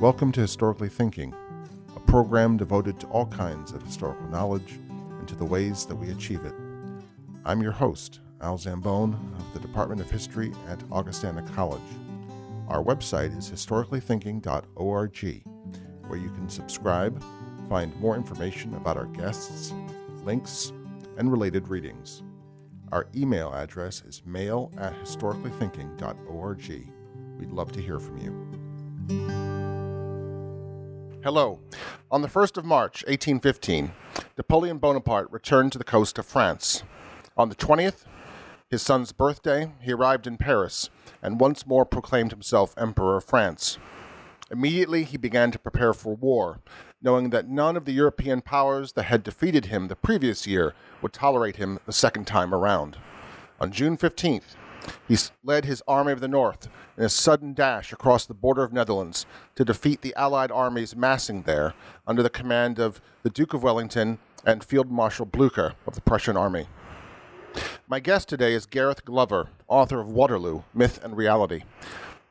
Welcome to Historically Thinking, a program devoted to all kinds of historical knowledge and to the ways that we achieve it. I'm your host, Al Zambone of the Department of History at Augustana College. Our website is historicallythinking.org, where you can subscribe, find more information about our guests, links, and related readings. Our email address is mail at historicallythinking.org. We'd love to hear from you. Hello. On the 1st of March, 1815, Napoleon Bonaparte returned to the coast of France. On the 20th, his son's birthday, he arrived in Paris and once more proclaimed himself Emperor of France. Immediately, he began to prepare for war, knowing that none of the European powers that had defeated him the previous year would tolerate him the second time around. On June 15th, he led his Army of the North in a sudden dash across the border of Netherlands to defeat the Allied armies massing there under the command of the Duke of Wellington and Field Marshal Blucher of the Prussian Army. My guest today is Gareth Glover, author of Waterloo Myth and Reality.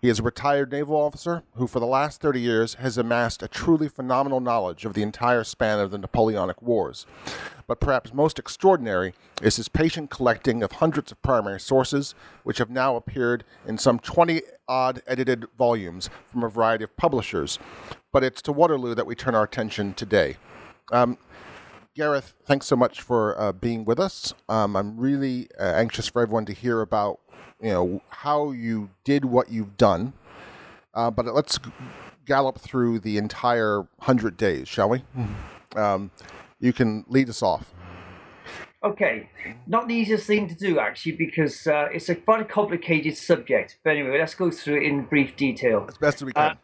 He is a retired naval officer who, for the last 30 years, has amassed a truly phenomenal knowledge of the entire span of the Napoleonic Wars. But perhaps most extraordinary is his patient collecting of hundreds of primary sources, which have now appeared in some 20 odd edited volumes from a variety of publishers. But it's to Waterloo that we turn our attention today. Um, Gareth, thanks so much for uh, being with us. Um, I'm really uh, anxious for everyone to hear about you know how you did what you've done. Uh, but let's gallop through the entire hundred days, shall we? Um, you can lead us off. Okay, not the easiest thing to do actually, because uh, it's a quite a complicated subject. But anyway, let's go through it in brief detail. As best as we can. Uh,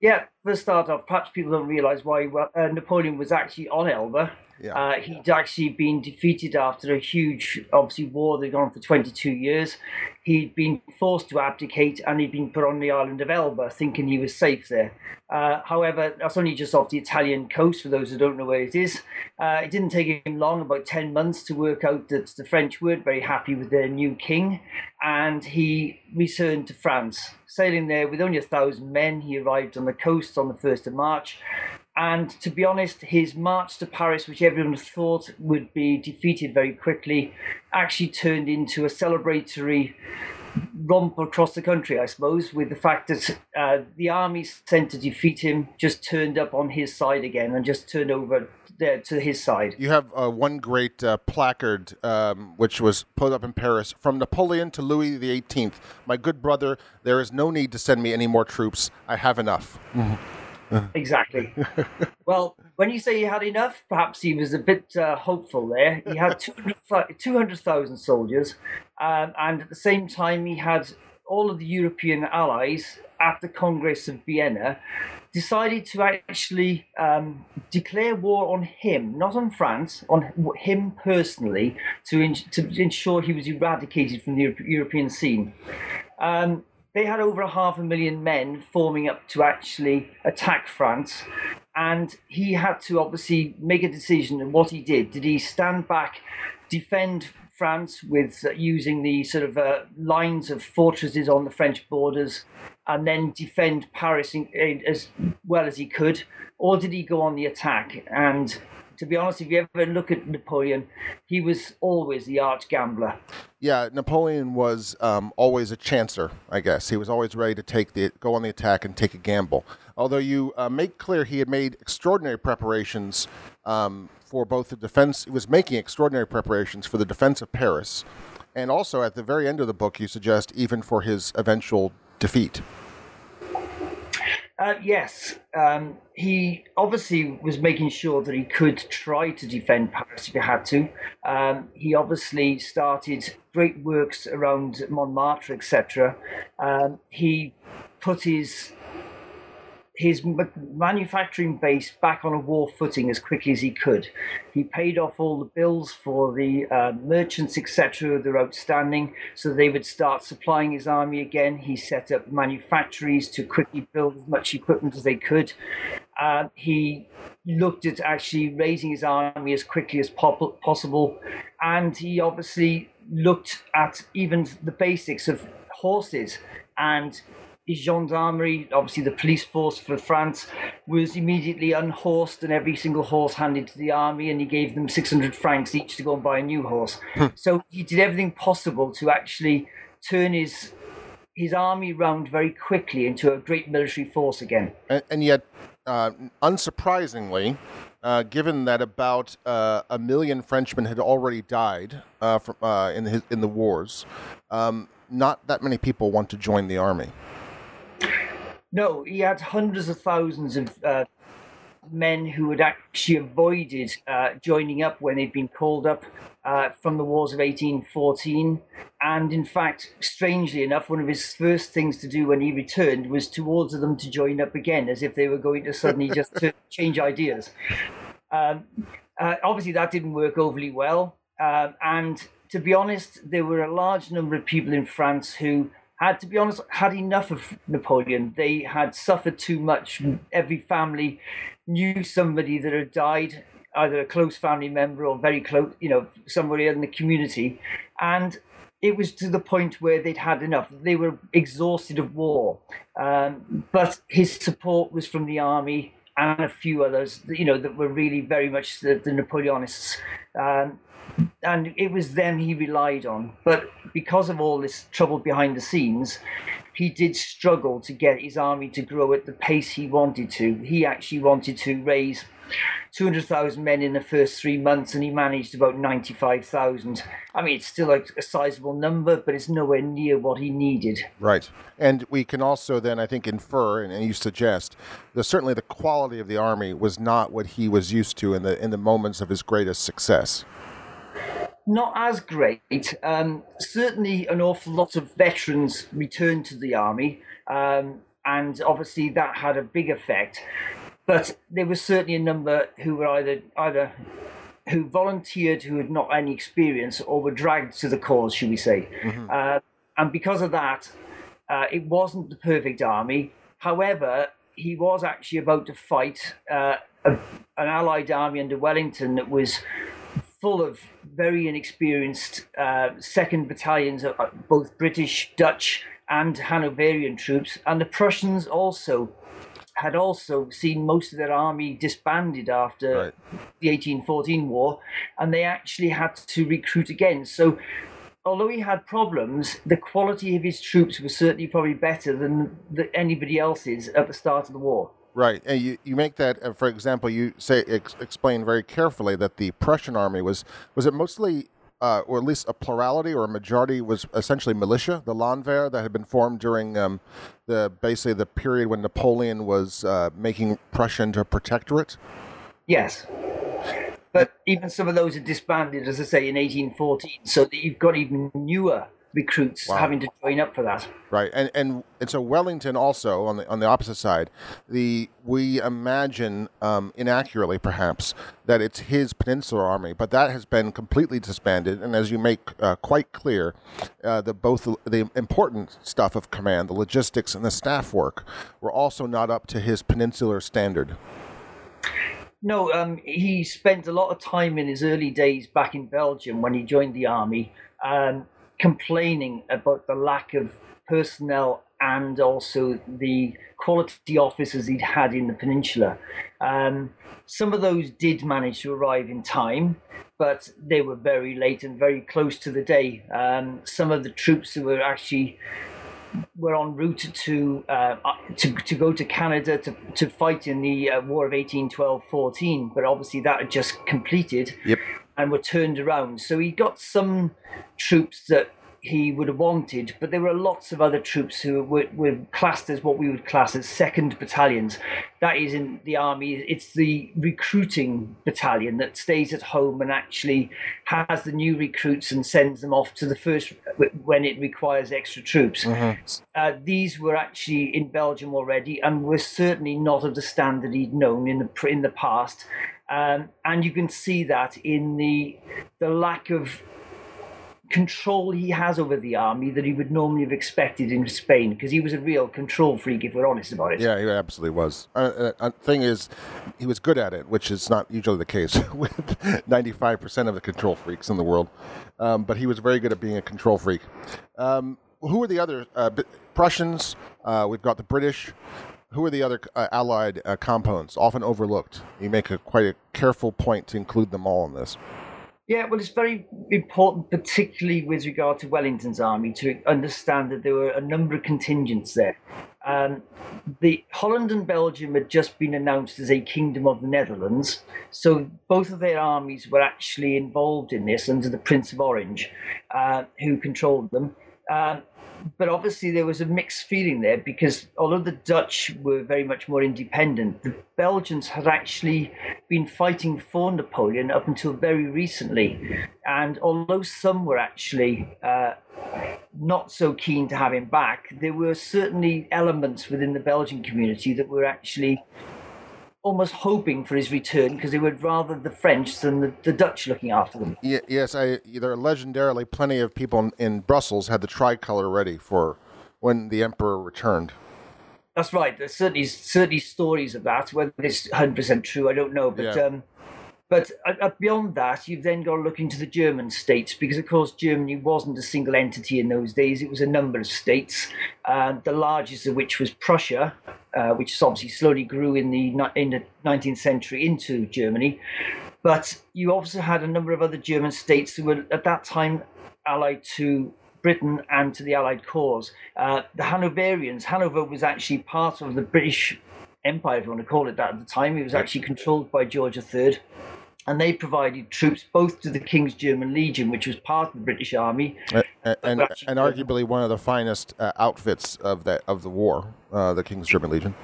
yeah, first start off, perhaps people don't realise why uh, Napoleon was actually on Elba. Yeah. Uh, he'd actually been defeated after a huge, obviously, war that had gone on for 22 years. He'd been forced to abdicate and he'd been put on the island of Elba, thinking he was safe there. Uh, however, that's only just off the Italian coast, for those who don't know where it is. Uh, it didn't take him long, about 10 months, to work out that the French weren't very happy with their new king, and he returned to France. Sailing there with only a thousand men, he arrived on the coast on the 1st of March. And to be honest, his march to Paris, which everyone thought would be defeated very quickly, actually turned into a celebratory romp across the country, I suppose, with the fact that uh, the army sent to defeat him just turned up on his side again and just turned over there to his side. You have uh, one great uh, placard, um, which was put up in Paris from Napoleon to Louis XVIII. My good brother, there is no need to send me any more troops. I have enough. exactly. well, when you say he had enough, perhaps he was a bit uh, hopeful there. He had 200,000 soldiers, um, and at the same time, he had all of the European allies at the Congress of Vienna decided to actually um, declare war on him, not on France, on him personally, to, in- to ensure he was eradicated from the Euro- European scene. Um, they had over a half a million men forming up to actually attack France. And he had to obviously make a decision And what he did. Did he stand back, defend France with uh, using the sort of uh, lines of fortresses on the French borders, and then defend Paris in, in, as well as he could? Or did he go on the attack? And to be honest, if you ever look at Napoleon, he was always the arch gambler. Yeah, Napoleon was um, always a chancer, I guess. He was always ready to take the go on the attack and take a gamble. Although you uh, make clear he had made extraordinary preparations um, for both the defense, he was making extraordinary preparations for the defense of Paris, and also at the very end of the book, you suggest even for his eventual defeat. Uh, yes, um, he obviously was making sure that he could try to defend Paris if he had to. Um, he obviously started great works around Montmartre, etc. Um, he put his his manufacturing base back on a war footing as quickly as he could. He paid off all the bills for the uh, merchants, etc., that are outstanding, so they would start supplying his army again. He set up manufactories to quickly build as much equipment as they could. Uh, he looked at actually raising his army as quickly as pop- possible, and he obviously looked at even the basics of horses and gendarmerie, obviously the police force for France, was immediately unhorsed and every single horse handed to the army, and he gave them 600 francs each to go and buy a new horse. so he did everything possible to actually turn his his army round very quickly into a great military force again. And, and yet, uh, unsurprisingly, uh, given that about uh, a million Frenchmen had already died uh, from, uh, in, his, in the wars, um, not that many people want to join the army. No, he had hundreds of thousands of uh, men who had actually avoided uh, joining up when they'd been called up uh, from the wars of 1814. And in fact, strangely enough, one of his first things to do when he returned was to order them to join up again, as if they were going to suddenly just change ideas. Um, uh, obviously, that didn't work overly well. Um, and to be honest, there were a large number of people in France who had, to be honest, had enough of Napoleon. They had suffered too much. Every family knew somebody that had died, either a close family member or very close, you know, somebody in the community. And it was to the point where they'd had enough. They were exhausted of war. Um, but his support was from the army and a few others, you know, that were really very much the, the Napoleonists. Um, and it was them he relied on. But because of all this trouble behind the scenes, he did struggle to get his army to grow at the pace he wanted to. He actually wanted to raise 200,000 men in the first three months, and he managed about 95,000. I mean, it's still a, a, sizable number, but it's nowhere near what he needed. Right. And we can also then, I think, infer, and, and you suggest, that certainly the quality of the army was not what he was used to in the in the moments of his greatest success not as great. Um, certainly, an awful lot of veterans returned to the army, um, and obviously that had a big effect. But there was certainly a number who were either either who volunteered who had not any experience or were dragged to the cause, should we say? Mm-hmm. Uh, and because of that, uh, it wasn't the perfect army. However, he was actually about to fight uh, a, an Allied army under Wellington that was full of very inexperienced uh, second battalions, uh, both British, Dutch, and Hanoverian troops, and the Prussians also had also seen most of their army disbanded after right. the 1814 war, and they actually had to recruit again. So, although he had problems, the quality of his troops was certainly probably better than the, anybody else's at the start of the war. Right, and you, you make that. Uh, for example, you say ex- explain very carefully that the Prussian army was was it mostly, uh, or at least a plurality or a majority was essentially militia, the Landwehr that had been formed during um, the basically the period when Napoleon was uh, making Prussia into a protectorate. Yes, but even some of those are disbanded, as I say, in 1814. So that you've got even newer recruits wow. having to join up for that. Right, and and and so Wellington also on the on the opposite side, the we imagine um, inaccurately perhaps that it's his Peninsular Army, but that has been completely disbanded. And as you make uh, quite clear, uh, the both the, the important stuff of command, the logistics and the staff work, were also not up to his Peninsular standard. No, um, he spent a lot of time in his early days back in Belgium when he joined the army. Um, complaining about the lack of personnel and also the quality of officers he'd had in the peninsula. Um, some of those did manage to arrive in time, but they were very late and very close to the day. Um, some of the troops who were actually were en route to uh, to to go to Canada to to fight in the uh, War of 1812-14, but obviously that had just completed. Yep and were turned around. So he got some troops that he would have wanted, but there were lots of other troops who were, were classed as what we would class as second battalions. That is in the army, it's the recruiting battalion that stays at home and actually has the new recruits and sends them off to the first when it requires extra troops. Mm-hmm. Uh, these were actually in Belgium already and were certainly not of the standard he'd known in the in the past. Um, and you can see that in the the lack of control he has over the army that he would normally have expected in Spain because he was a real control freak if we're honest about it. Yeah, he absolutely was. Uh, uh, uh thing is, he was good at it, which is not usually the case with 95% of the control freaks in the world. Um, but he was very good at being a control freak. Um, who are the other uh, Prussians? Uh, we've got the British. Who are the other uh, Allied uh, components? Often overlooked. You make a quite a careful point to include them all in this. Yeah, well, it's very important, particularly with regard to Wellington's army, to understand that there were a number of contingents there. Um, the Holland and Belgium had just been announced as a kingdom of the Netherlands, so both of their armies were actually involved in this under the Prince of Orange, uh, who controlled them. Um, but obviously there was a mixed feeling there because although the Dutch were very much more independent, the Belgians had actually been fighting for Napoleon up until very recently. And although some were actually uh, not so keen to have him back, there were certainly elements within the Belgian community that were actually almost hoping for his return because they would rather the French than the, the Dutch looking after them. Yeah, yes, I, there are legendarily plenty of people in, in Brussels had the tricolor ready for when the emperor returned. That's right. There's certainly certainly stories of that. Whether it's 100 percent true, I don't know. But yeah. um, but uh, beyond that, you've then got to look into the German states because, of course, Germany wasn't a single entity in those days. It was a number of states, uh, the largest of which was Prussia, uh, which obviously slowly grew in the in the 19th century into Germany. But you also had a number of other German states who were at that time allied to Britain and to the Allied cause. Uh, the Hanoverians, Hanover was actually part of the British Empire, if you want to call it that, at the time. It was actually controlled by George III and they provided troops both to the King's German Legion, which was part of the British Army, uh, and, and, arguably one of the finest uh, outfits of the of the war, uh, the King's German Legion.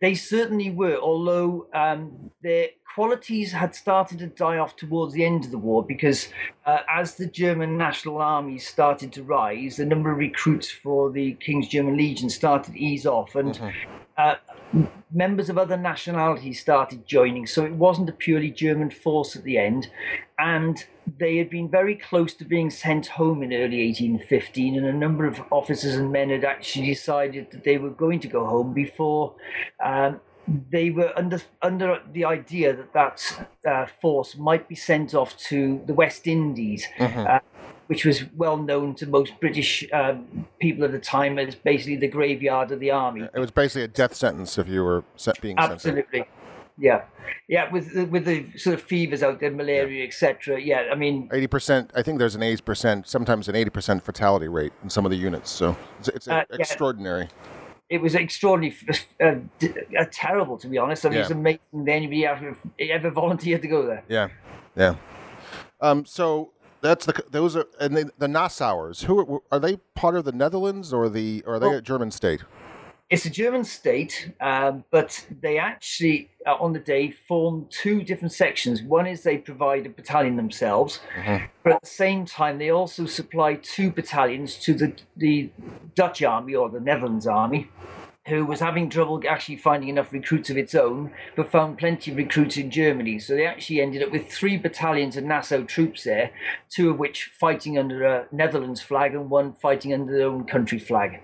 They certainly were, although um, their qualities had started to die off towards the end of the war because uh, as the German National Army started to rise, the number of recruits for the King's German Legion started to ease off, and mm-hmm. Members of other nationalities started joining. So it wasn't a purely German force at the end. And they had been very close to being sent home in early 1815, and a number of officers and men had actually decided that they were going to go home before um, they were under under the idea that that uh, force might be sent off to the West Indies. Mm-hmm. Uh, which was well known to most British um, people at the time as basically the graveyard of the army. It was basically a death sentence if you were being absolutely. Yeah, yeah, with the, with the sort of fevers out there, malaria, yeah. etc. Yeah, I mean, eighty percent. I think there's an eighty percent, sometimes an eighty percent fatality rate in some of the units. So it's, it's uh, extraordinary. Yeah it was extraordinarily uh, uh, terrible, to be honest. I mean, yeah. it's amazing that anybody ever, ever volunteered to go there. Yeah, yeah. Um, so that's the those are and the, the Nassauers. Who are, are, they part of the Netherlands or the or are they well, a German state? It's a German state, um, but they actually uh, on the day form two different sections. One is they provide a battalion themselves, mm-hmm. but at the same time they also supply two battalions to the the Dutch army or the Netherlands army who was having trouble actually finding enough recruits of its own, but found plenty of recruits in Germany. So they actually ended up with three battalions of Nassau troops there, two of which fighting under a Netherlands flag and one fighting under their own country flag.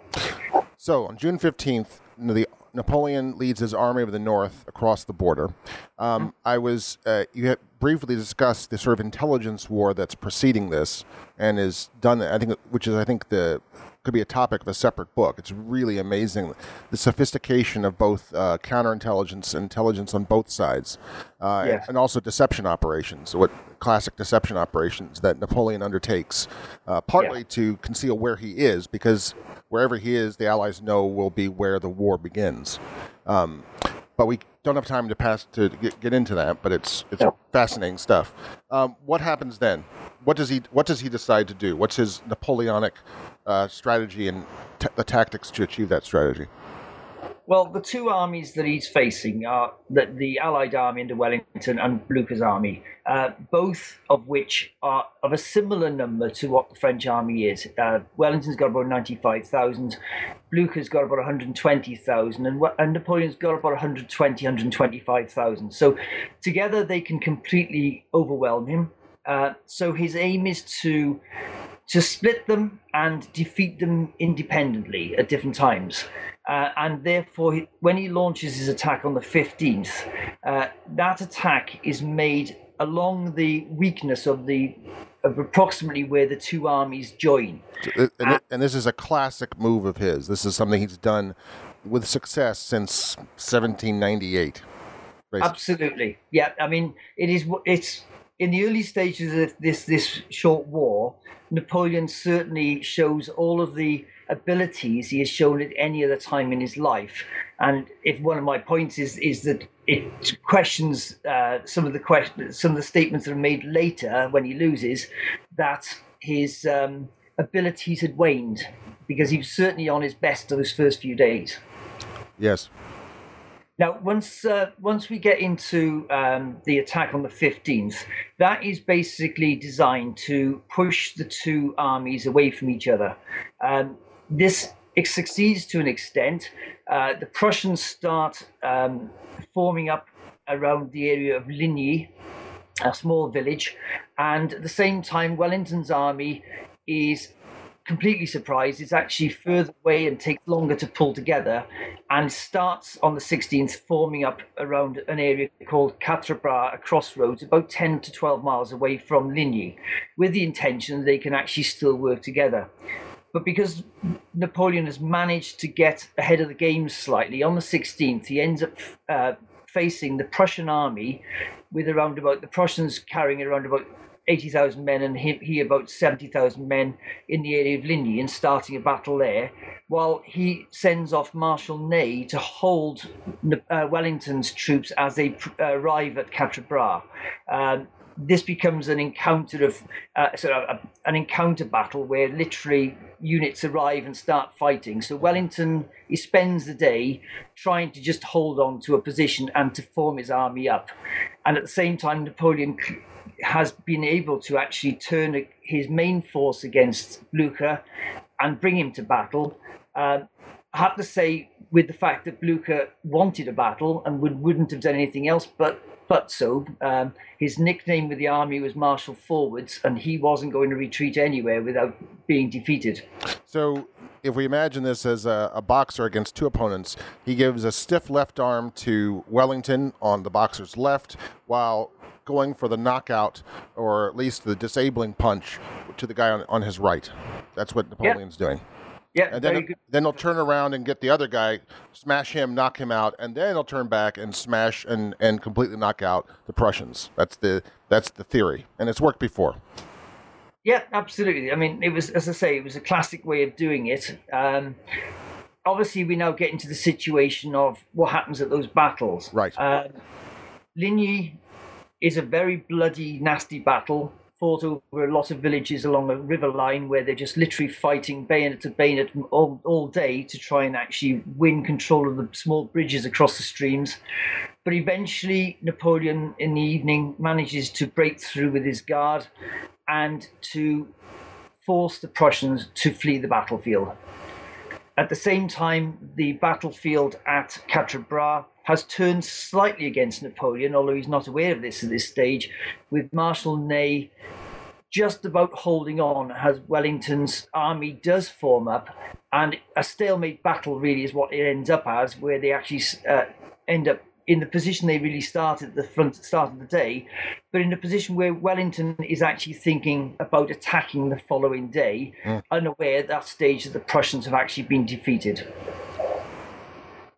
So on June 15th, the Napoleon leads his army of the north across the border. Um, mm-hmm. I was uh, you briefly discussed the sort of intelligence war that's preceding this and is done. I think, which is I think the could be a topic of a separate book. It's really amazing the sophistication of both uh, counterintelligence and intelligence on both sides, uh, yes. and, and, also deception operations. What classic deception operations that Napoleon undertakes, uh, partly yeah. to conceal where he is, because wherever he is, the Allies know will be where the war begins. Um, but we don't have time to pass to get, get into that. But it's it's fascinating stuff. Um, what happens then? What does he What does he decide to do? What's his Napoleonic uh, strategy and t- the tactics to achieve that strategy? Well, the two armies that he's facing are the, the Allied army under Wellington and Blucher's army, uh, both of which are of a similar number to what the French army is. Uh, Wellington's got about 95,000, Blucher's got about 120,000, and, and Napoleon's got about 120, 125,000. So together they can completely overwhelm him. Uh, so his aim is to to split them and defeat them independently at different times. Uh, and therefore, when he launches his attack on the 15th, uh, that attack is made along the weakness of the of approximately where the two armies join. And, and, and this is a classic move of his. This is something he's done with success since 1798. Basically. Absolutely, yeah. I mean, it is. It's in the early stages of this this short war. Napoleon certainly shows all of the abilities he has shown at any other time in his life. And if one of my points is is that it questions uh, some of the questions, some of the statements that are made later when he loses, that his um, abilities had waned because he was certainly on his best those first few days. Yes. Now, once uh, once we get into um, the attack on the fifteenth, that is basically designed to push the two armies away from each other. Um, this it succeeds to an extent. Uh, the Prussians start um, forming up around the area of Ligny, a small village, and at the same time, Wellington's army is completely surprised. It's actually further away and takes longer to pull together and starts on the 16th forming up around an area called Quatre Bras, a crossroads about 10 to 12 miles away from Ligny, with the intention they can actually still work together. But because Napoleon has managed to get ahead of the game slightly, on the 16th, he ends up uh, facing the Prussian army with around about the Prussians carrying around about 80,000 men and he, he about 70,000 men in the area of Ligny and starting a battle there, while he sends off Marshal Ney to hold uh, Wellington's troops as they pr- arrive at Quatre Bras. Um, this becomes an encounter of uh, sort of a, an encounter battle where literally units arrive and start fighting. So Wellington he spends the day trying to just hold on to a position and to form his army up, and at the same time Napoleon has been able to actually turn his main force against Blucher and bring him to battle. Uh, I have to say, with the fact that Blucher wanted a battle and would, wouldn't have done anything else but but so. Um, his nickname with the army was Marshal Forwards, and he wasn't going to retreat anywhere without being defeated. So, if we imagine this as a, a, boxer against two opponents, he gives a stiff left arm to Wellington on the boxer's left, while going for the knockout or at least the disabling punch to the guy on, on his right. That's what Napoleon's yep. doing. Yeah, and then then he'll turn around and get the other guy, smash him, knock him out, and then he'll turn back and smash and, and completely knock out the Prussians. That's the that's the theory, and it's worked before. Yeah, absolutely. I mean, it was as I say, it was a classic way of doing it. Um, obviously, we now get into the situation of what happens at those battles. Right. Um, Ligny is a very bloody, nasty battle fought over a lot of villages along a river line where they're just literally fighting bayonet to bayonet all, all day to try and actually win control of the small bridges across the streams. But eventually, Napoleon in the evening manages to break through with his guard and to force the Prussians to flee the battlefield. At the same time, the battlefield at Quatre Bras has turned slightly against Napoleon, although he's not aware of this at this stage, with Marshal Ney just about holding on as Wellington's army does form up, and a stalemate battle really is what it ends up as, where they actually uh, end up in the position they really started at the front start of the day, but in a position where Wellington is actually thinking about attacking the following day, mm. unaware at that stage that the Prussians have actually been defeated.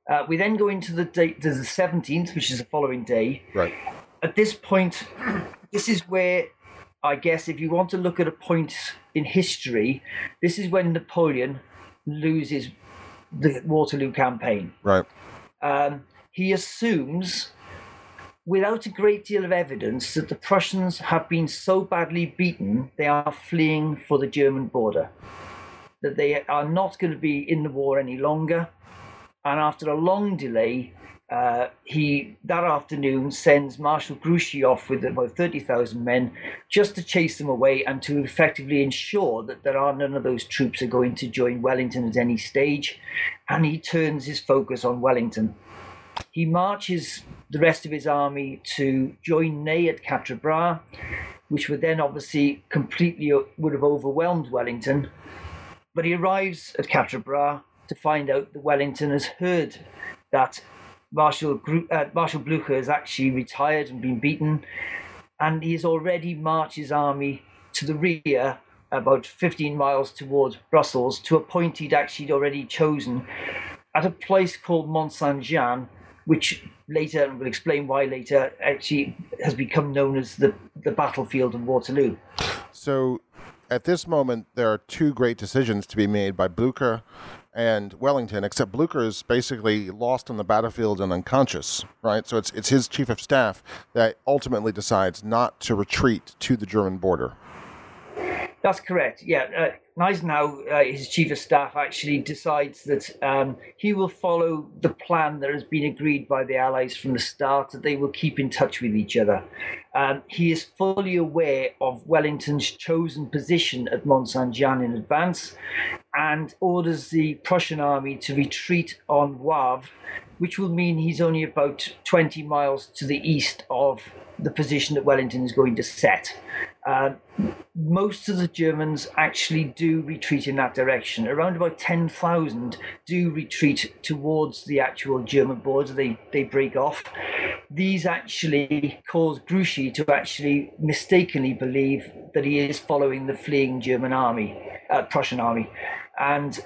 Uh, we then go into the date to the 17th, which is the following day. Right. At this point, this is where I guess if you want to look at a point in history, this is when Napoleon loses the Waterloo campaign. Right. Um, he assumes, without a great deal of evidence, that the Prussians have been so badly beaten they are fleeing for the German border, that they are not going to be in the war any longer and after a long delay, uh, he that afternoon sends Marshal Grouchy off with about 30,000 men just to chase them away and to effectively ensure that there are none of those troops are going to join Wellington at any stage. And he turns his focus on Wellington. He marches the rest of his army to join Ney at Quatre Bras, which would then obviously completely would have overwhelmed Wellington. But he arrives at Quatre Bras to find out that Wellington has heard that Marshal, uh, Marshal Blucher has actually retired and been beaten, and he has already marched his army to the rear, about 15 miles towards Brussels, to a point he'd actually already chosen at a place called Mont Saint Jean, which later, and we'll explain why later, actually has become known as the, the battlefield of Waterloo. So at this moment, there are two great decisions to be made by Blucher and Wellington, except Blucher is basically lost on the battlefield and unconscious, right? So it's, it's his chief of staff that ultimately decides not to retreat to the German border. That's correct. Yeah, uh, Gneisenau, uh, his chief of staff, actually decides that um, he will follow the plan that has been agreed by the Allies from the start, that they will keep in touch with each other. Um, he is fully aware of Wellington's chosen position at Mont Saint Jean in advance and orders the Prussian army to retreat on Wavre, which will mean he's only about 20 miles to the east of the position that Wellington is going to set. Uh, most of the Germans actually do retreat in that direction. Around about 10,000 do retreat towards the actual German border. They, they break off. These actually cause Grouchy to actually mistakenly believe that he is following the fleeing German army, uh, Prussian army. And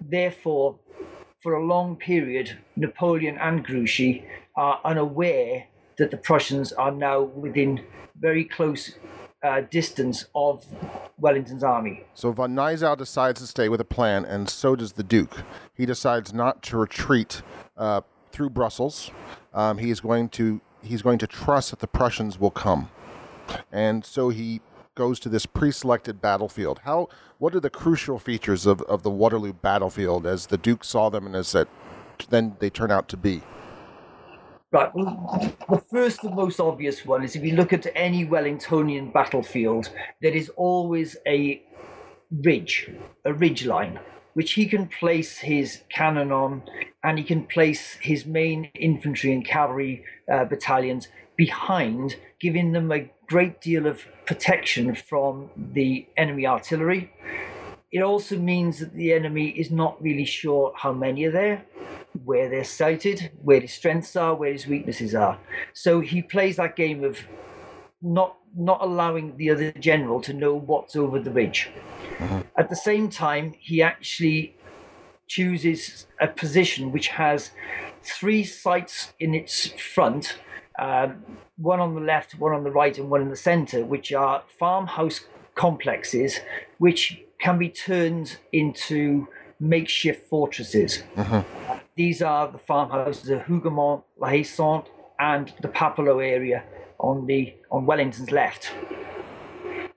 therefore, for a long period, Napoleon and Grouchy are unaware that the Prussians are now within very close uh, distance of Wellington's army. So von Gneisenau decides to stay with a plan, and so does the Duke. He decides not to retreat uh, through Brussels. Um, he is going to he's going to trust that the Prussians will come, and so he goes to this pre-selected battlefield. How what are the crucial features of, of the Waterloo battlefield as the Duke saw them and as that then they turn out to be? Right. Well, the first and most obvious one is if you look at any Wellingtonian battlefield, there is always a ridge, a ridge line, which he can place his cannon on, and he can place his main infantry and cavalry uh, battalions behind, giving them a great deal of protection from the enemy artillery. It also means that the enemy is not really sure how many are there where they're sighted, where his strengths are, where his weaknesses are. So he plays that game of not not allowing the other general to know what's over the ridge. Mm-hmm. At the same time, he actually chooses a position which has three sites in its front, um, one on the left, one on the right, and one in the center, which are farmhouse complexes which can be turned into makeshift fortresses. Mm-hmm. These are the farmhouses of Hougoumont, La Haye Sainte, and the Papelotte area on the on Wellington's left.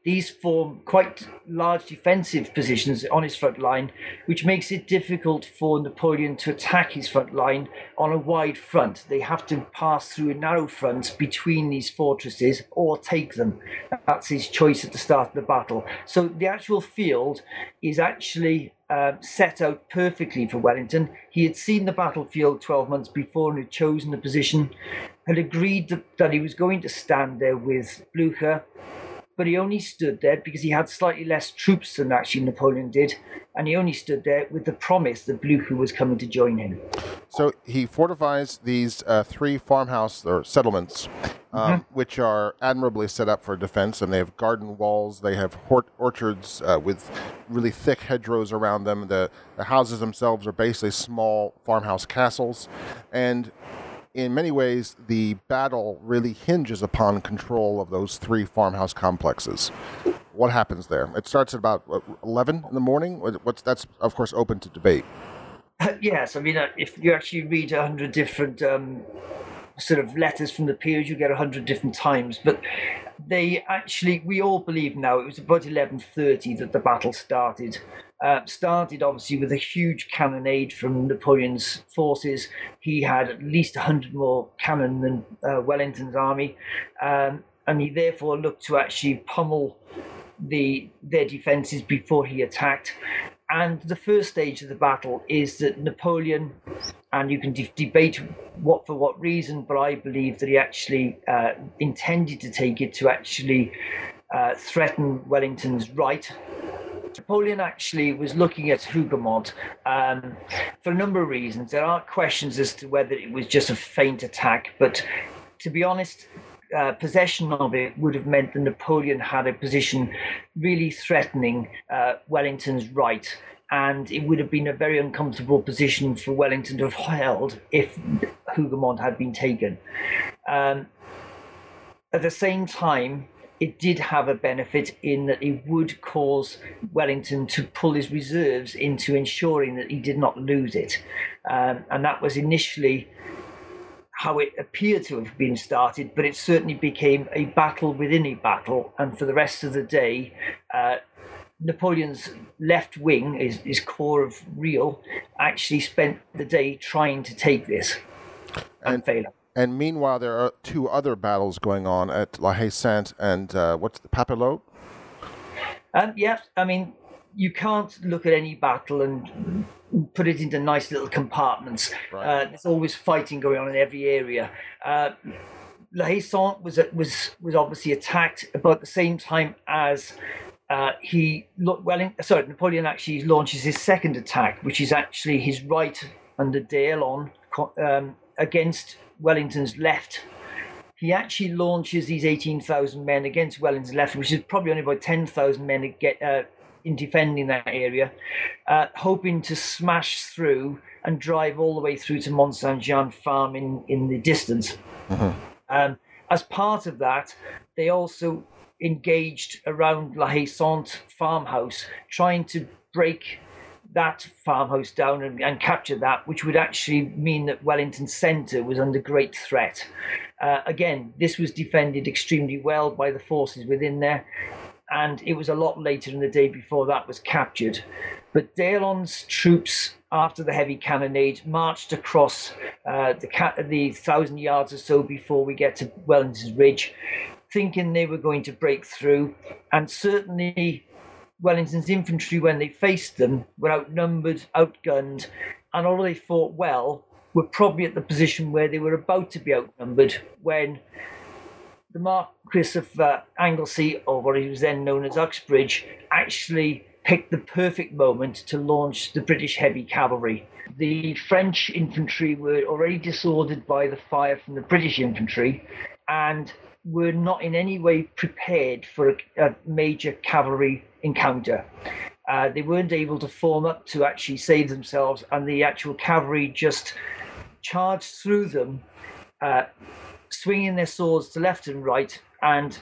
These form quite large defensive positions on his front line, which makes it difficult for Napoleon to attack his front line on a wide front. They have to pass through a narrow front between these fortresses or take them. That's his choice at the start of the battle. So the actual field is actually uh, set out perfectly for Wellington. He had seen the battlefield 12 months before and had chosen the position, had agreed that, that he was going to stand there with Blucher but he only stood there because he had slightly less troops than actually Napoleon did, and he only stood there with the promise that Blucher was coming to join him. So he fortifies these uh, three farmhouse or settlements, um, mm-hmm. which are admirably set up for defense, and they have garden walls. They have hort- orchards uh, with really thick hedgerows around them. The, the houses themselves are basically small farmhouse castles, and in many ways, the battle really hinges upon control of those three farmhouse complexes. What happens there? It starts at about what, 11 in the morning. What's that's of course open to debate. yes, I mean, uh, if you actually read a hundred different um, sort of letters from the peers, you get a hundred different times. But they actually, we all believe now, it was about 11:30 that the battle started. Uh, started obviously with a huge cannonade from Napoleon's forces. He had at least 100 more cannon than uh, Wellington's army, um, and he therefore looked to actually pummel the their defences before he attacked. And the first stage of the battle is that Napoleon, and you can de- debate what for what reason, but I believe that he actually uh, intended to take it to actually uh, threaten Wellington's right Napoleon actually was looking at Hougoumont um, for a number of reasons. There are questions as to whether it was just a feint attack, but to be honest, uh, possession of it would have meant that Napoleon had a position really threatening uh, Wellington's right. And it would have been a very uncomfortable position for Wellington to have held if Hougoumont had been taken. Um, at the same time, it did have a benefit in that it would cause Wellington to pull his reserves into ensuring that he did not lose it. Um, and that was initially how it appeared to have been started, but it certainly became a battle within a battle. And for the rest of the day, uh, Napoleon's left wing, his, his corps of Reille, actually spent the day trying to take this and, and failing. And meanwhile, there are two other battles going on at La Haye Sainte and uh, what's the Papelotte? Um, yeah, I mean, you can't look at any battle and put it into nice little compartments. Right. Uh, there's always fighting going on in every area. Uh, La Haye Sainte was was was obviously attacked about the same time as uh, he well sorry Napoleon actually launches his second attack, which is actually his right under d'Erlon um, against Wellington's left. He actually launches these 18,000 men against Wellington's left, which is probably only about 10,000 men get, uh, in defending that area, uh, hoping to smash through and drive all the way through to Mont Saint Jean farm in, in the distance. Mm-hmm. Um, as part of that, they also engaged around La Haye Sainte farmhouse, trying to break that farmhouse down and, and, capture that, which would actually mean that Wellington Centre was under great threat. Uh, again, this was defended extremely well by the forces within there, and it was a lot later in the day before that was captured. But d'Erlon's troops, after the heavy cannonade, marched across uh, the, ca- the thousand yards or so before we get to Wellington's Ridge, thinking they were going to break through, and certainly Wellington's infantry, when they faced them, were outnumbered, outgunned, and although they fought well, were probably at the position where they were about to be outnumbered when the Marquis of uh, Anglesey, or what he was then known as Uxbridge, actually picked the perfect moment to launch the British heavy cavalry. The French infantry were already disordered by the fire from the British infantry, and were not in any way prepared for a, a major cavalry encounter. Uh, they weren't able to form up to actually save themselves, and the actual cavalry just charged through them, uh, swinging their swords to left and right, and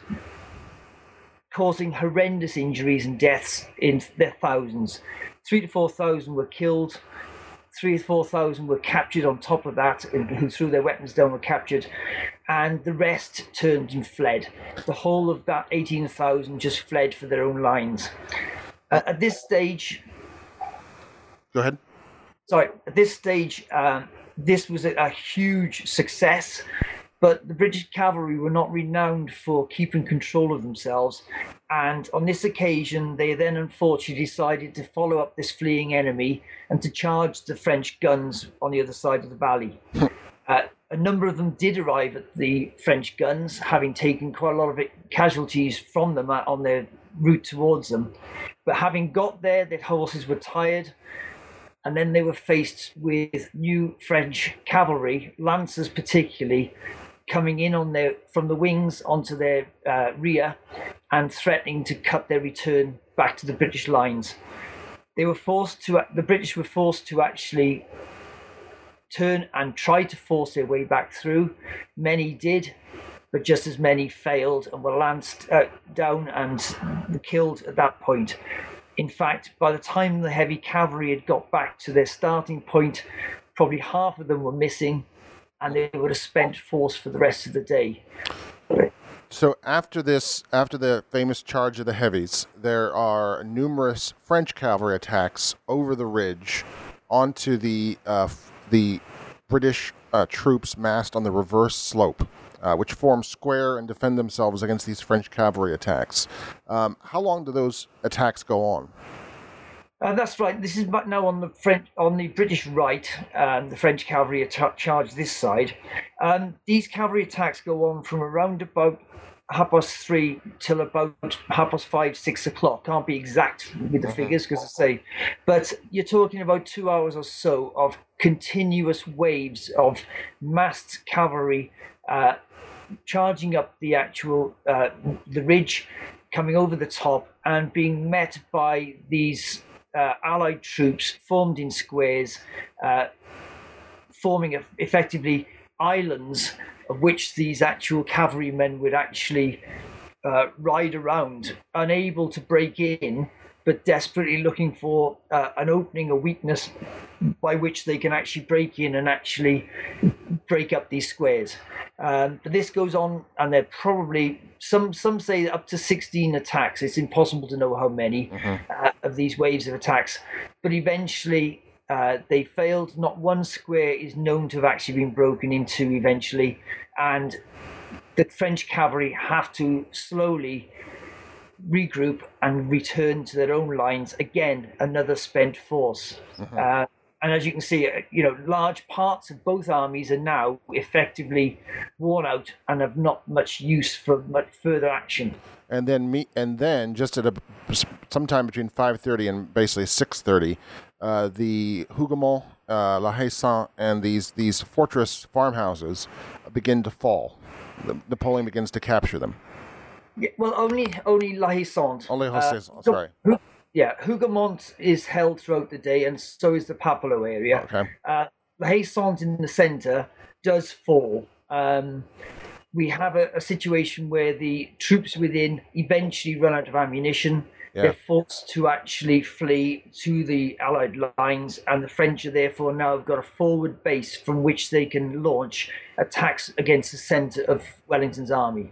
causing horrendous injuries and deaths in their thousands. Three to four thousand were killed. Three to four thousand were captured on top of that, who threw their weapons down were captured and the rest turned and fled. The whole of that 18,000 just fled for their own lines. Uh, at this stage, go ahead. Sorry, at this stage, um, this was a, a, huge success, but the British cavalry were not renowned for keeping control of themselves. And on this occasion, they then unfortunately decided to follow up this fleeing enemy and to charge the French guns on the other side of the valley. uh, a number of them did arrive at the French guns, having taken quite a lot of casualties from them on their route towards them. But having got there, their horses were tired, and then they were faced with new French cavalry, lancers particularly, coming in on their from the wings onto their uh, rear and threatening to cut their return back to the British lines. They were forced to the British were forced to actually turn and try to force their way back through. Many did, but just as many failed and were lanced uh, down and killed at that point. In fact, by the time the heavy cavalry had got back to their starting point, probably half of them were missing, and they would have spent force for the rest of the day. So after this, after the famous charge of the heavies, there are numerous French cavalry attacks over the ridge onto the uh, the British uh, troops massed on the reverse slope, uh, which form square and defend themselves against these French cavalry attacks. Um, how long do those attacks go on? Uh, that's right. This is now on the French, on the British right. Um, the French cavalry attack charge this side. Um, these cavalry attacks go on from around about half past three till about half past five, six o'clock. Can't be exact with the figures because I say, but you're talking about two hours or so of continuous waves of massed cavalry uh, charging up the actual uh, the ridge, coming over the top, and being met by these uh, Allied troops formed in squares, uh, forming effectively islands of which these actual cavalrymen would actually uh, ride around, unable to break in, but desperately looking for uh, an opening, a weakness by which they can actually break in and actually break up these squares. Um, but this goes on, and they're probably some some say up to 16 attacks. It's impossible to know how many mm-hmm. uh, of these waves of attacks, but eventually uh, they failed. Not one square is known to have actually been broken into eventually, and the French cavalry have to slowly regroup and return to their own lines. Again, another spent force. Mm-hmm. Uh, and as you can see, uh, you know, large parts of both armies are now effectively worn out and have not much use for much further action. And then me, and then just at a sometime between five thirty and basically six thirty, uh, the Hougoumont, uh, La Haye Sainte, and these these fortress farmhouses begin to fall. Napoleon begins to capture them. Yeah, well, only only La Haye Sainte. Only La Haye Sainte. Uh, sorry. Yeah, Hougoumont is held throughout the day, and so is the Papelotte area. Okay. Uh, Haye Sainte in the centre does fall. Um, we have a, a, situation where the troops within eventually run out of ammunition. Yeah. They're forced to actually flee to the Allied lines, and the French are therefore now have got a forward base from which they can launch attacks against the centre of Wellington's army.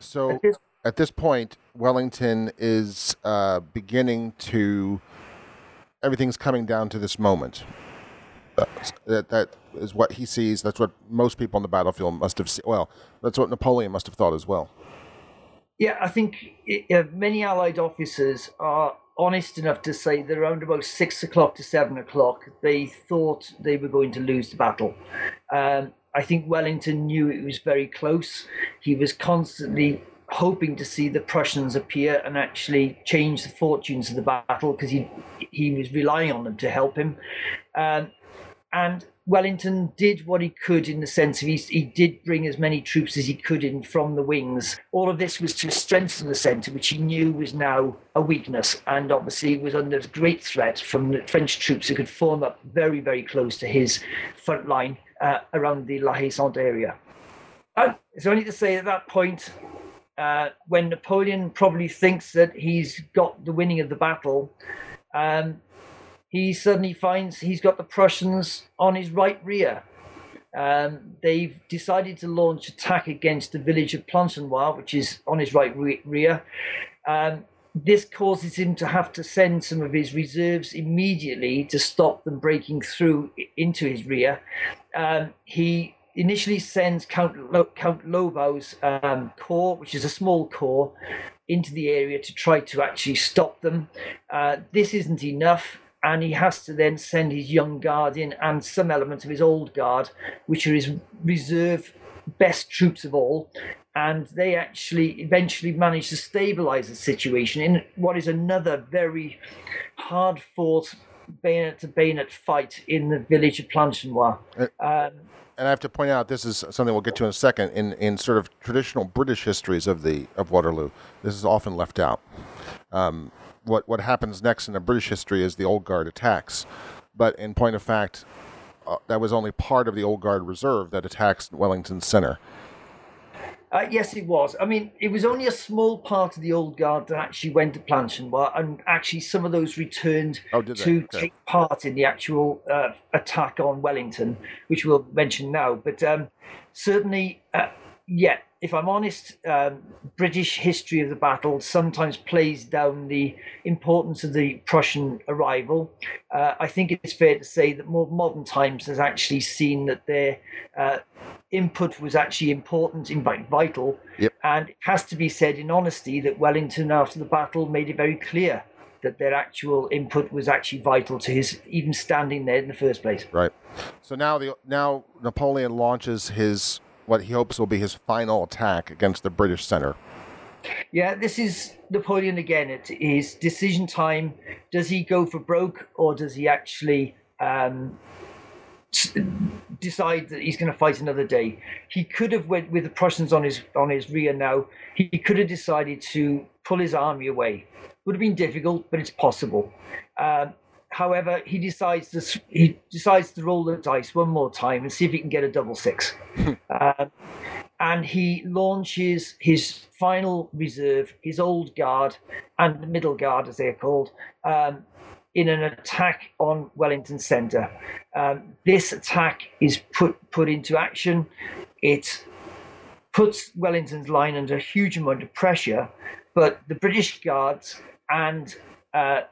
So at this, point, Wellington is uh, beginning to. Everything's coming down to this moment. That that is what he sees. That's what most people on the battlefield must have seen. Well, that's what Napoleon must have thought as well. Yeah, I think it, uh, many Allied officers are honest enough to say that around about six o'clock to seven o'clock, they thought they were going to lose the battle. Um, I think Wellington knew it was very close. He was constantly hoping to see the Prussians appear and actually change the fortunes of the battle because he he was relying on them to help him. Um, and Wellington did what he could in the sense of he, he did bring as many troops as he could in from the wings. All of this was to strengthen the centre, which he knew was now a weakness, and obviously was under great threat from the French troops who could form up very, very close to his front line uh, around the La Haye Sainte area. Uh, it's only to say at that point, uh, when Napoleon probably thinks that he's got the winning of the battle, um, he suddenly finds he's got the Prussians on his right rear. Um, they've decided to launch attack against the village of Planchenoit, which is on his right re- rear. Um, this causes him to have to send some of his reserves immediately to stop them breaking through into his rear. Um, he initially sends Count, Lo- Count Lobau's um, corps, which is a small corps, into the area to try to actually stop them. Uh, this isn't enough and he has to then send his young guard in and some elements of his old guard, which are his reserve best troops of all. And they actually eventually manage to stabilize the situation in what is another very hard fought bayonet to bayonet fight in the village of Planchenoit. Uh, um, and I have to point out this is something we'll get to in a second. In in sort of traditional British histories of the of Waterloo, this is often left out. Um, what what happens next in the British history is the Old Guard attacks, but in point of fact, uh, that was only part of the Old Guard reserve that attacks Wellington Center. Uh, yes, it was. I mean, it was only a small part of the Old Guard that actually went to Planchenoit, and actually some of those returned oh, to okay. take part in the actual uh, attack on Wellington, which we'll mention now. But um, certainly, uh, yeah, if I'm honest, um, British history of the battle sometimes plays down the importance of the Prussian arrival. Uh, I think it's fair to say that more modern times has actually seen that their uh, input was actually important, in fact, vital. Yep. And it has to be said in honesty that Wellington, after the battle, made it very clear that their actual input was actually vital to his even standing there in the first place. Right. So now the now Napoleon launches his what he hopes will be his final attack against the British center. Yeah, this is Napoleon again. It is decision time. Does he go for broke or does he actually um, decide that he's going to fight another day. He could have went with the Prussians on his on his rear now. He could have decided to pull his army away. Would have been difficult, but it's possible. Um, however, he decides to he decides to roll the dice one more time and see if he can get a double six. um, and he launches his final reserve, his old guard and the middle guard, as they're called, um, in an attack on Wellington Centre. Um, this attack is put put into action. It puts Wellington's line under a huge amount of pressure, but the British Guards and uh,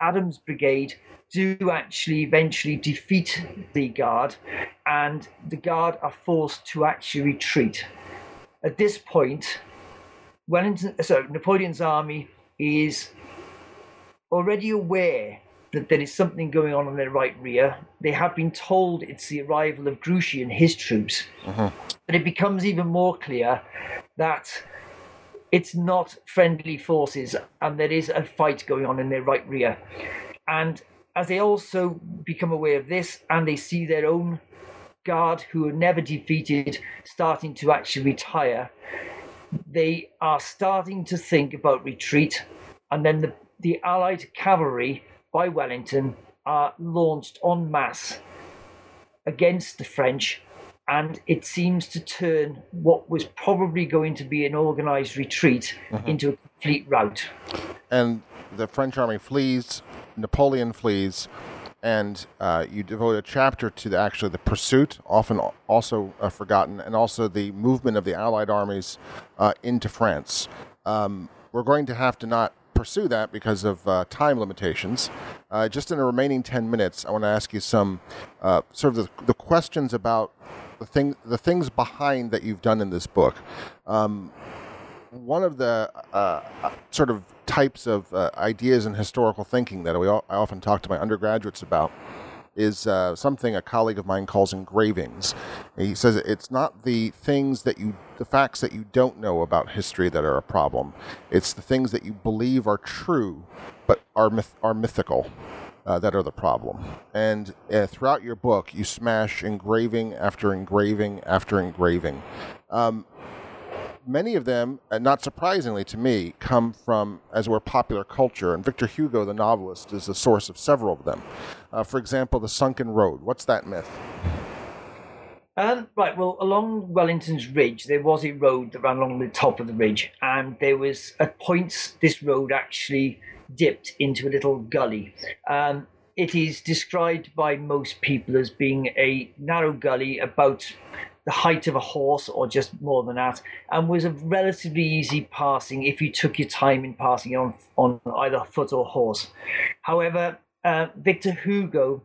Adam's brigade do actually eventually defeat the Guard, and the Guard are forced to actually retreat. At this point, Wellington, so Napoleon's army is already aware that there is something going on in their right rear. They have been told it's the arrival of Grouchy and his troops. Uh-huh. But it becomes even more clear that it's not friendly forces and there is a fight going on in their right rear. And as they also become aware of this and they see their own guard who are never defeated starting to actually retire, they are starting to think about retreat. And then the the Allied cavalry by Wellington are launched en masse against the French, and it seems to turn what was probably going to be an organized retreat mm-hmm. into a complete rout. And the French army flees, Napoleon flees, and uh, you devote a chapter to the, actually the pursuit, often also uh, forgotten, and also the movement of the Allied armies uh, into France. Um, we're going to have to not pursue that because of uh, time limitations. Uh, just in the remaining 10 minutes, I want to ask you some uh, sort of the, the, questions about the, thing, the things behind that you've done in this book. Um, one of the uh, sort of types of uh, ideas in historical thinking that we all, I often talk to my undergraduates about is uh, something a colleague of mine calls engravings. He says it's not the things that you, the facts that you don't know about history that are a problem. It's the things that you believe are true, but are myth- are mythical. Uh, that are the problem. And uh, throughout your book, you smash engraving after engraving after engraving. Um, many of them, uh, not surprisingly to me, come from, as were popular culture, and Victor Hugo, the novelist, is the source of several of them. Uh, for example, the Sunken Road. What's that myth? Um, right, well, along Wellington's Ridge, there was a road that ran along the top of the ridge, and there was, at points, this road actually dipped into a little gully. Um, it is described by most people as being a narrow gully about the height of a horse or just more than that, and was a relatively easy passing if you took your time in passing on on either foot or horse. However, uh, Victor Hugo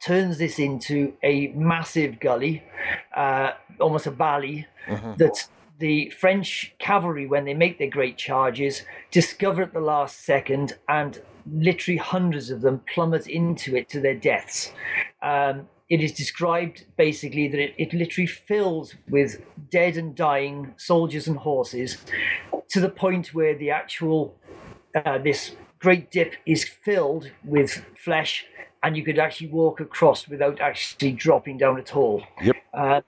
turns this into a massive gully, uh, almost a valley mm-hmm. that the French cavalry, when they make their great charges, discover at the last second and literally hundreds of them plummet into it to their deaths. Um, it is described basically that it, it literally fills with dead and dying soldiers and horses to the point where the actual uh, this great dip is filled with flesh and you could actually walk across without actually dropping down at all. Yep. Uh,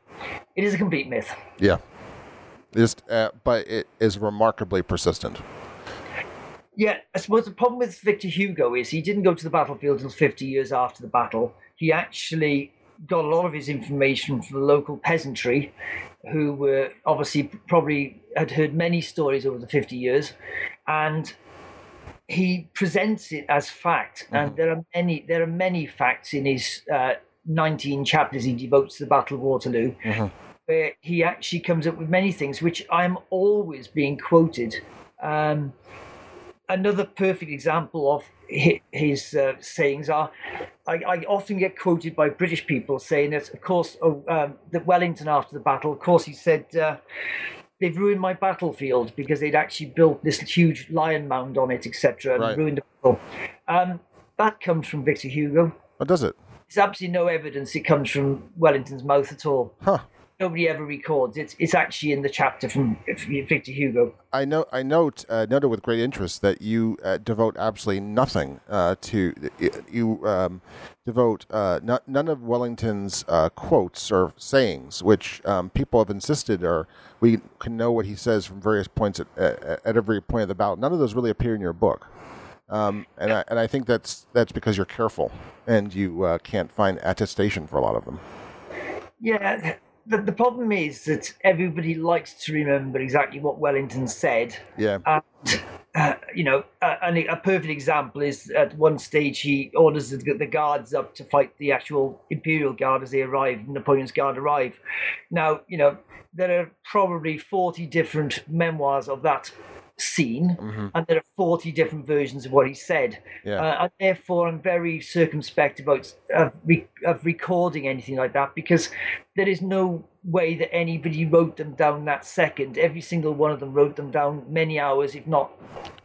it is a complete myth. Yeah. Just, uh, but it is remarkably persistent. Yeah, I suppose the problem with Victor Hugo is he didn't go to the battlefield until 50 years after the battle he actually got a lot of his information from the local peasantry, who were obviously probably had heard many stories over the 50 years, and he presents it as fact. Mm-hmm. And there are many there are many facts in his uh, 19 chapters he devotes to the Battle of Waterloo. Mm-hmm. Where he actually comes up with many things which I'm always being quoted. Um, another perfect example of his uh, sayings are I, I, often get quoted by British people saying that, of course, oh, um, that Wellington after the battle, of course, he said, uh, they've ruined my battlefield because they'd actually built this huge lion mound on it, etc., and right. ruined the battle. Um, that comes from Victor Hugo. What does it? There's absolutely no evidence it comes from Wellington's mouth at all. Huh. Nobody ever records. It's it's actually in the chapter from Victor Hugo. I know. I note uh, noted with great interest that you uh, devote absolutely nothing uh, to you um, devote uh, not, none of Wellington's uh, quotes or sayings, which um, people have insisted are we can know what he says from various points at, at, at every point of the battle. None of those really appear in your book. Um, and I and I think that's that's because you're careful and you uh, can't find attestation for a lot of them. Yeah, the, the problem is that everybody likes to remember exactly what Wellington said. Yeah. And, uh, you know, uh, and a perfect example is at one stage he orders the, the, guards up to fight the actual Imperial Guard as they arrive, Napoleon's Guard arrive. Now, you know, there are probably 40 different memoirs of that scene, mm-hmm. and there are 40 different versions of what he said. Yeah. Uh, and therefore, I'm very circumspect about re- of recording anything like that because there is no way that anybody wrote them down that second. Every single one of them wrote them down many hours, if not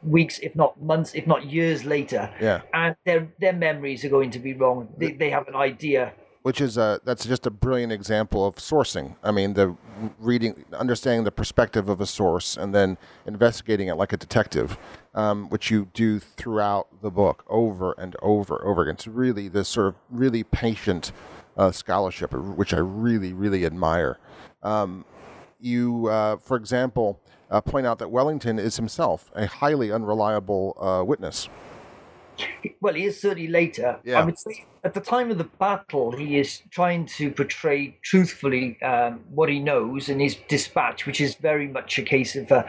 weeks, if not months, if not years later. Yeah. And their their memories are going to be wrong. They, they have an idea which is a that's just a brilliant example of sourcing. I mean, the reading, understanding the perspective of a source, and then investigating it like a detective, um, which you do throughout the book over and over over again. It's really this sort of really patient uh, scholarship, which I really really admire. Um, you, uh, for example, uh, point out that Wellington is himself a highly unreliable uh, witness. Well, he is certainly later. Yeah. I would say at the time of the battle, he is trying to portray truthfully um, what he knows in his dispatch, which is very much a case of. Uh,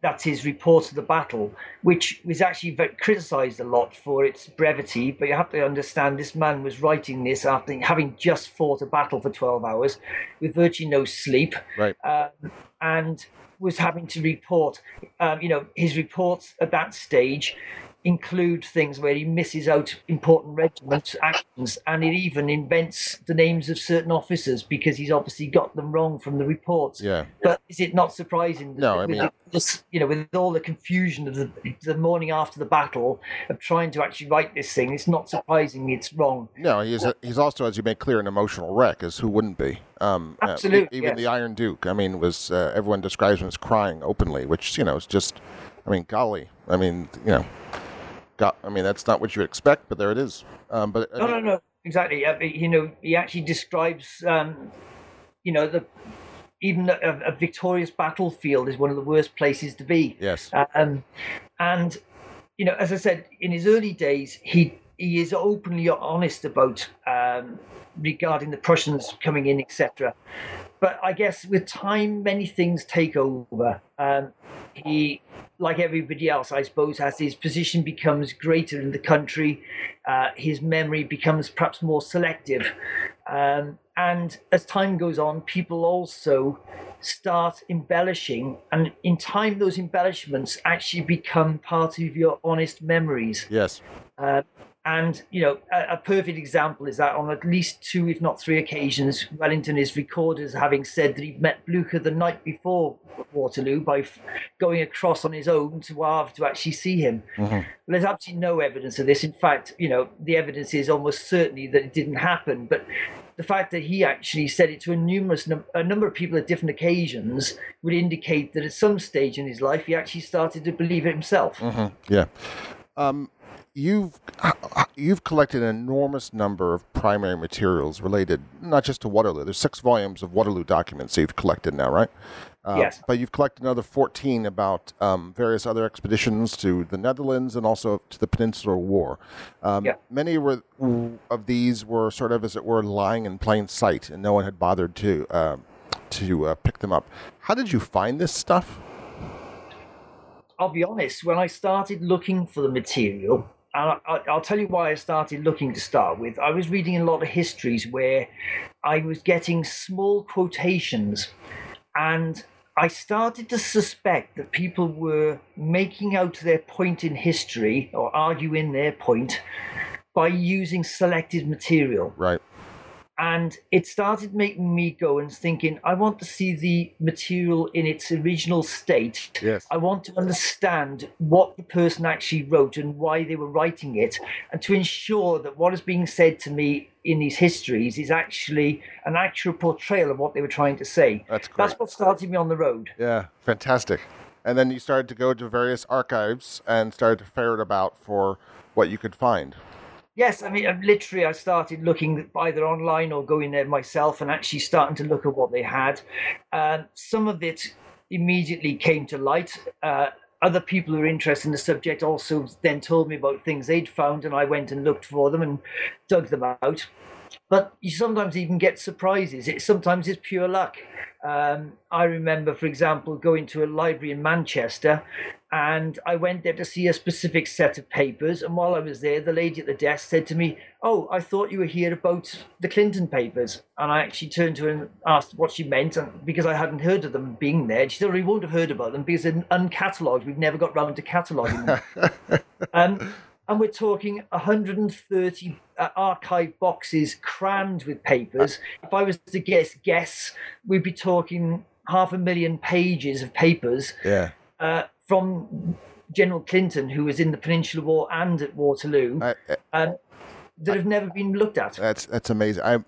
that's his report of the battle, which was actually criticised a lot for its brevity. But you have to understand, this man was writing this after having just fought a battle for 12 hours with virtually no sleep. Right. Um, and was having to report, um, you know, his reports at that stage include things where he misses out important regiment actions and it even invents the names of certain officers because he's obviously got them wrong from the reports. Yeah. But is it not surprising? No, I mean, this, you know, with all the confusion of the, the morning after the battle of trying to actually write this thing, it's not surprising it's wrong. No, he's a, he's also, as you make clear, an emotional wreck, as who wouldn't be? Um, Absolutely. Uh, even yes. the Iron Duke, I mean, was uh, everyone describes him as crying openly, which you know is just, I mean, golly, I mean, you know got. I mean, that's not what you expect, but there it is. Um, but no, no, no, exactly. Uh, you know, he actually describes, um, you know, the even a, a, victorious battlefield is one of the worst places to be. Yes. Um, and you know, as I said, in his early days, he he is openly honest about um, regarding the Prussians coming in, etc. But I guess with time, many things take over. Um, he like everybody else, I suppose, as his position becomes greater in the country, uh, his memory becomes perhaps more selective. Um, and as time goes on, people also start embellishing, and in time, those embellishments actually become part of your honest memories. Yes. Uh, and you know, a, a, perfect example is that on at least two, if not three occasions, Wellington is recorded as having said that he met Blucher the night before Waterloo by f- going across on his own to Wavre to actually see him. Mm-hmm. There's absolutely no evidence of this. In fact, you know, the evidence is almost certainly that it didn't happen. But the fact that he actually said it to a numerous num- a number of people at different occasions would indicate that at some stage in his life he actually started to believe it himself. Mm-hmm. Yeah. Um, you've you've collected an enormous number of primary materials related not just to Waterloo. There's six volumes of Waterloo documents that you've collected now, right? Uh, yes. But you've collected another 14 about um, various other expeditions to the Netherlands and also to the Peninsular War. Um, yeah. Many were, of these were sort of, as it were, lying in plain sight, and no one had bothered to uh, to uh, pick them up. How did you find this stuff? I'll be honest. When I started looking for the material, and I, will tell you why I started looking to start with. I was reading a lot of histories where I was getting small quotations, and I started to suspect that people were making out their point in history or arguing their point by using selected material. Right and it started making me go and thinking i want to see the material in its original state yes. i want to understand what the person actually wrote and why they were writing it and to ensure that what is being said to me in these histories is actually an actual portrayal of what they were trying to say. That's great. That's what started me on the road. Yeah, fantastic. And then you started to go to various archives and started to ferret about for what you could find. Yes, I mean, literally, I started looking either online or going there myself and actually starting to look at what they had. Um, some of it immediately came to light. Uh, other people who were interested in the subject also then told me about things they'd found, and I went and looked for them and dug them out. But you sometimes even get surprises. It sometimes is pure luck. Um, I remember, for example, going to a library in Manchester and I went there to see a specific set of papers. And while I was there, the lady at the desk said to me, Oh, I thought you were here about the Clinton papers. And I actually turned to her and asked what she meant and because I hadn't heard of them being there. She said, well, won't have heard about them because they're uncatalogued. We've never got round to cataloguing them. um, and we're talking 130 uh, archive boxes crammed with papers. If I was to guess, guess, we'd be talking half a million pages of papers. Yeah. Uh, from General Clinton, who was in the Peninsular War and at Waterloo, I, I, um, that have never been looked at. That's that's amazing. I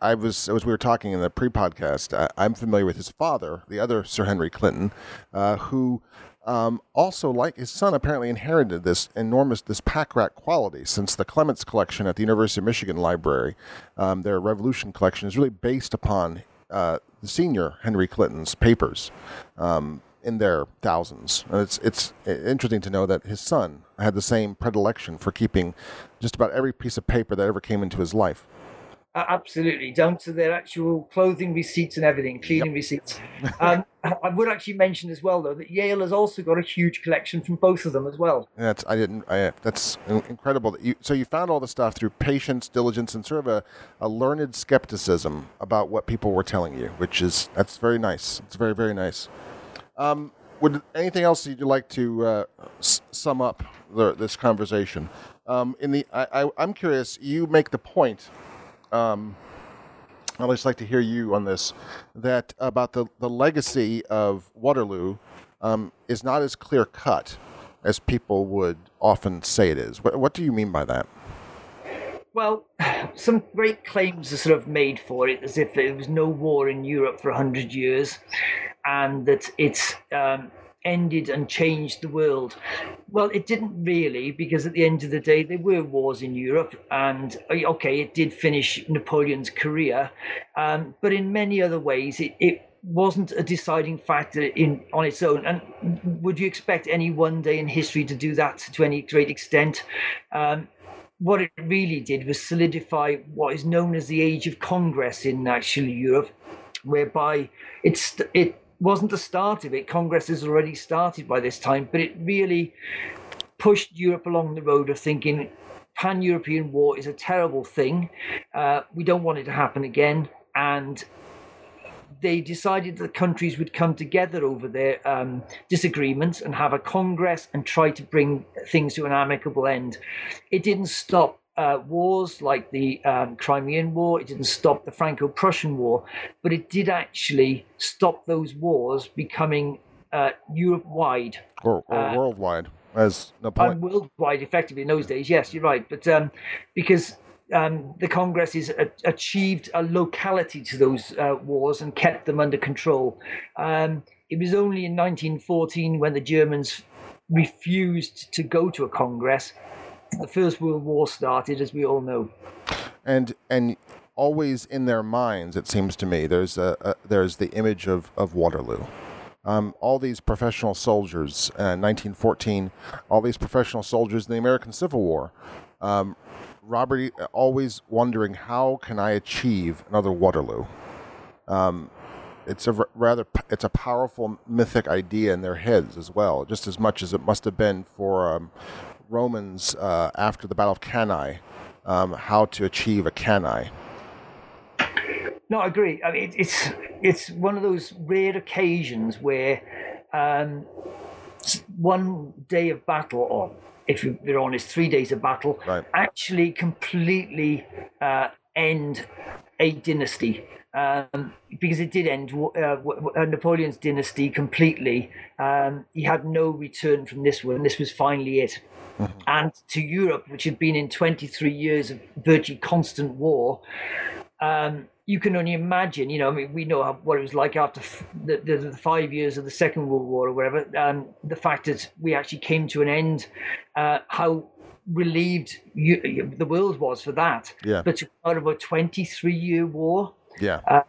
I was as we were talking in the pre-podcast. I, am familiar with his father, the other Sir Henry Clinton, uh, who. Um, also, like his son, apparently inherited this enormous this pack rat quality. Since the Clements collection at the University of Michigan Library, um, their Revolution collection is really based upon uh, the senior Henry Clinton's papers. Um, in their thousands. And it's it's interesting to know that his son had the same predilection for keeping just about every piece of paper that ever came into his life. Uh, absolutely, down to their actual clothing receipts and everything, cleaning yep. receipts. Um, I would actually mention as well, though, that Yale has also got a huge collection from both of them as well. That's I didn't. I, that's incredible. That you, so you found all the stuff through patience, diligence, and sort of a, a learned skepticism about what people were telling you, which is that's very nice. It's very very nice. Um, would anything else you'd like to uh, s- sum up the, this conversation? Um, in the, I, am curious. You make the point. Um, I'd just like to hear you on this. That about the the legacy of Waterloo um, is not as clear cut as people would often say it is. What, what do you mean by that? Well, some great claims are sort of made for it, as if there was no war in Europe for 100 years and that it's um, ended and changed the world. Well, it didn't really, because at the end of the day, there were wars in Europe, and uh, okay, it did finish Napoleon's career, um, but in many other ways, it, it wasn't a deciding factor in on its own. And would you expect any one day in history to do that to any great extent? Um, what it really did was solidify what is known as the age of Congress in actually Europe, whereby it's it wasn't the start of it. Congress has already started by this time, but it really pushed Europe along the road of thinking pan European war is a terrible thing. Uh, we don't want it to happen again. And they decided that countries would come together over their um, disagreements and have a congress and try to bring things to an amicable end. It didn't stop uh, wars like the um, Crimean War, it didn't stop the Franco Prussian War, but it did actually stop those wars becoming uh, Europe wide. Or, or uh, worldwide, as Napoleon. worldwide, effectively, in those days, yes, you're right. But um, because um, the Congress has achieved a locality to those uh, wars and kept them under control. Um, it was only in 1914 when the Germans refused to go to a Congress the First World War started, as we all know. And and always in their minds, it seems to me, there's a, a there's the image of of Waterloo. Um, all these professional soldiers, uh, 1914, all these professional soldiers in the American Civil War. Um, Robert always wondering how can I achieve another Waterloo. Um, it's a rather it's a powerful mythic idea in their heads as well, just as much as it must have been for um, Romans uh, after the Battle of Cannae, um, how to achieve a Cannae. No, I agree. I mean, it's it's one of those rare occasions where um, one day of battle, or if you're honest, three days of battle, right. actually completely uh, end a dynasty. Um, because it did end uh, Napoleon's dynasty completely. Um, he had no return from this one. This was finally it. Mm-hmm. And to Europe, which had been in 23 years of virtually constant war, um, you can only imagine, you know, I mean, we know how, what it was like after f- the, the, the, five years of the Second World War or whatever. Um, the fact that we actually came to an end, uh, how relieved you, the world was for that. Yeah. But out of a 23 year war, yeah. Uh,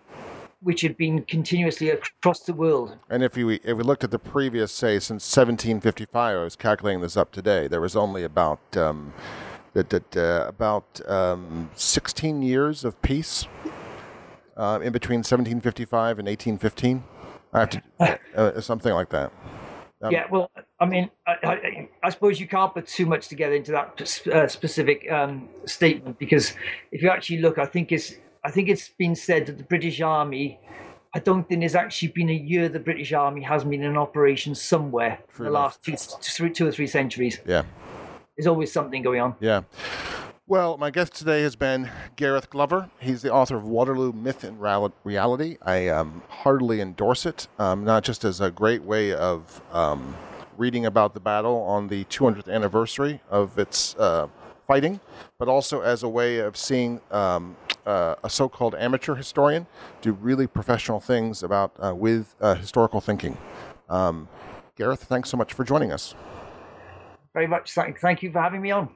which had been continuously across the world. And if we if we looked at the previous, say, since 1755, I was calculating this up today. There was only about um, that, that uh, about um, 16 years of peace uh, in between 1755 and 1815. I have to uh, something like that. Um, yeah, well, I mean, I, I, I, suppose you can't put too much together into that uh, specific um, statement because if you actually look, I think it's I think it's been said that the British Army. I don't think there's actually been a year the British Army hasn't been in operation somewhere in the last two, two or three centuries. Yeah, there's always something going on. Yeah. Well, my guest today has been Gareth Glover. He's the author of Waterloo Myth and Reality. I um, heartily endorse it, um, not just as a great way of um, reading about the battle on the 200th anniversary of its uh, fighting, but also as a way of seeing um, uh, a so-called amateur historian do really professional things about uh, with uh, historical thinking. Um, Gareth, thanks so much for joining us. Very much. Thank you for having me on.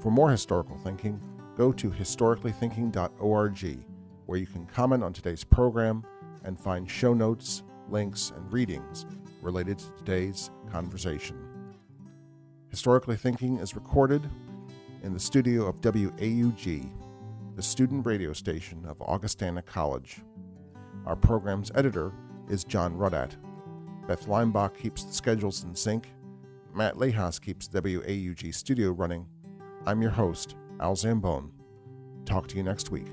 For more historical thinking, go to historicallythinking.org, where you can comment on today's program and find show notes, links, and readings related to today's conversation. Historically Thinking is recorded in the studio of WAUG, the student radio station of Augustana College. Our program's editor is John Rudat. Beth Leimbach keeps the schedules in sync. Matt Lehas keeps WAUG studio running I'm your host, Al Zambone. Talk to you next week.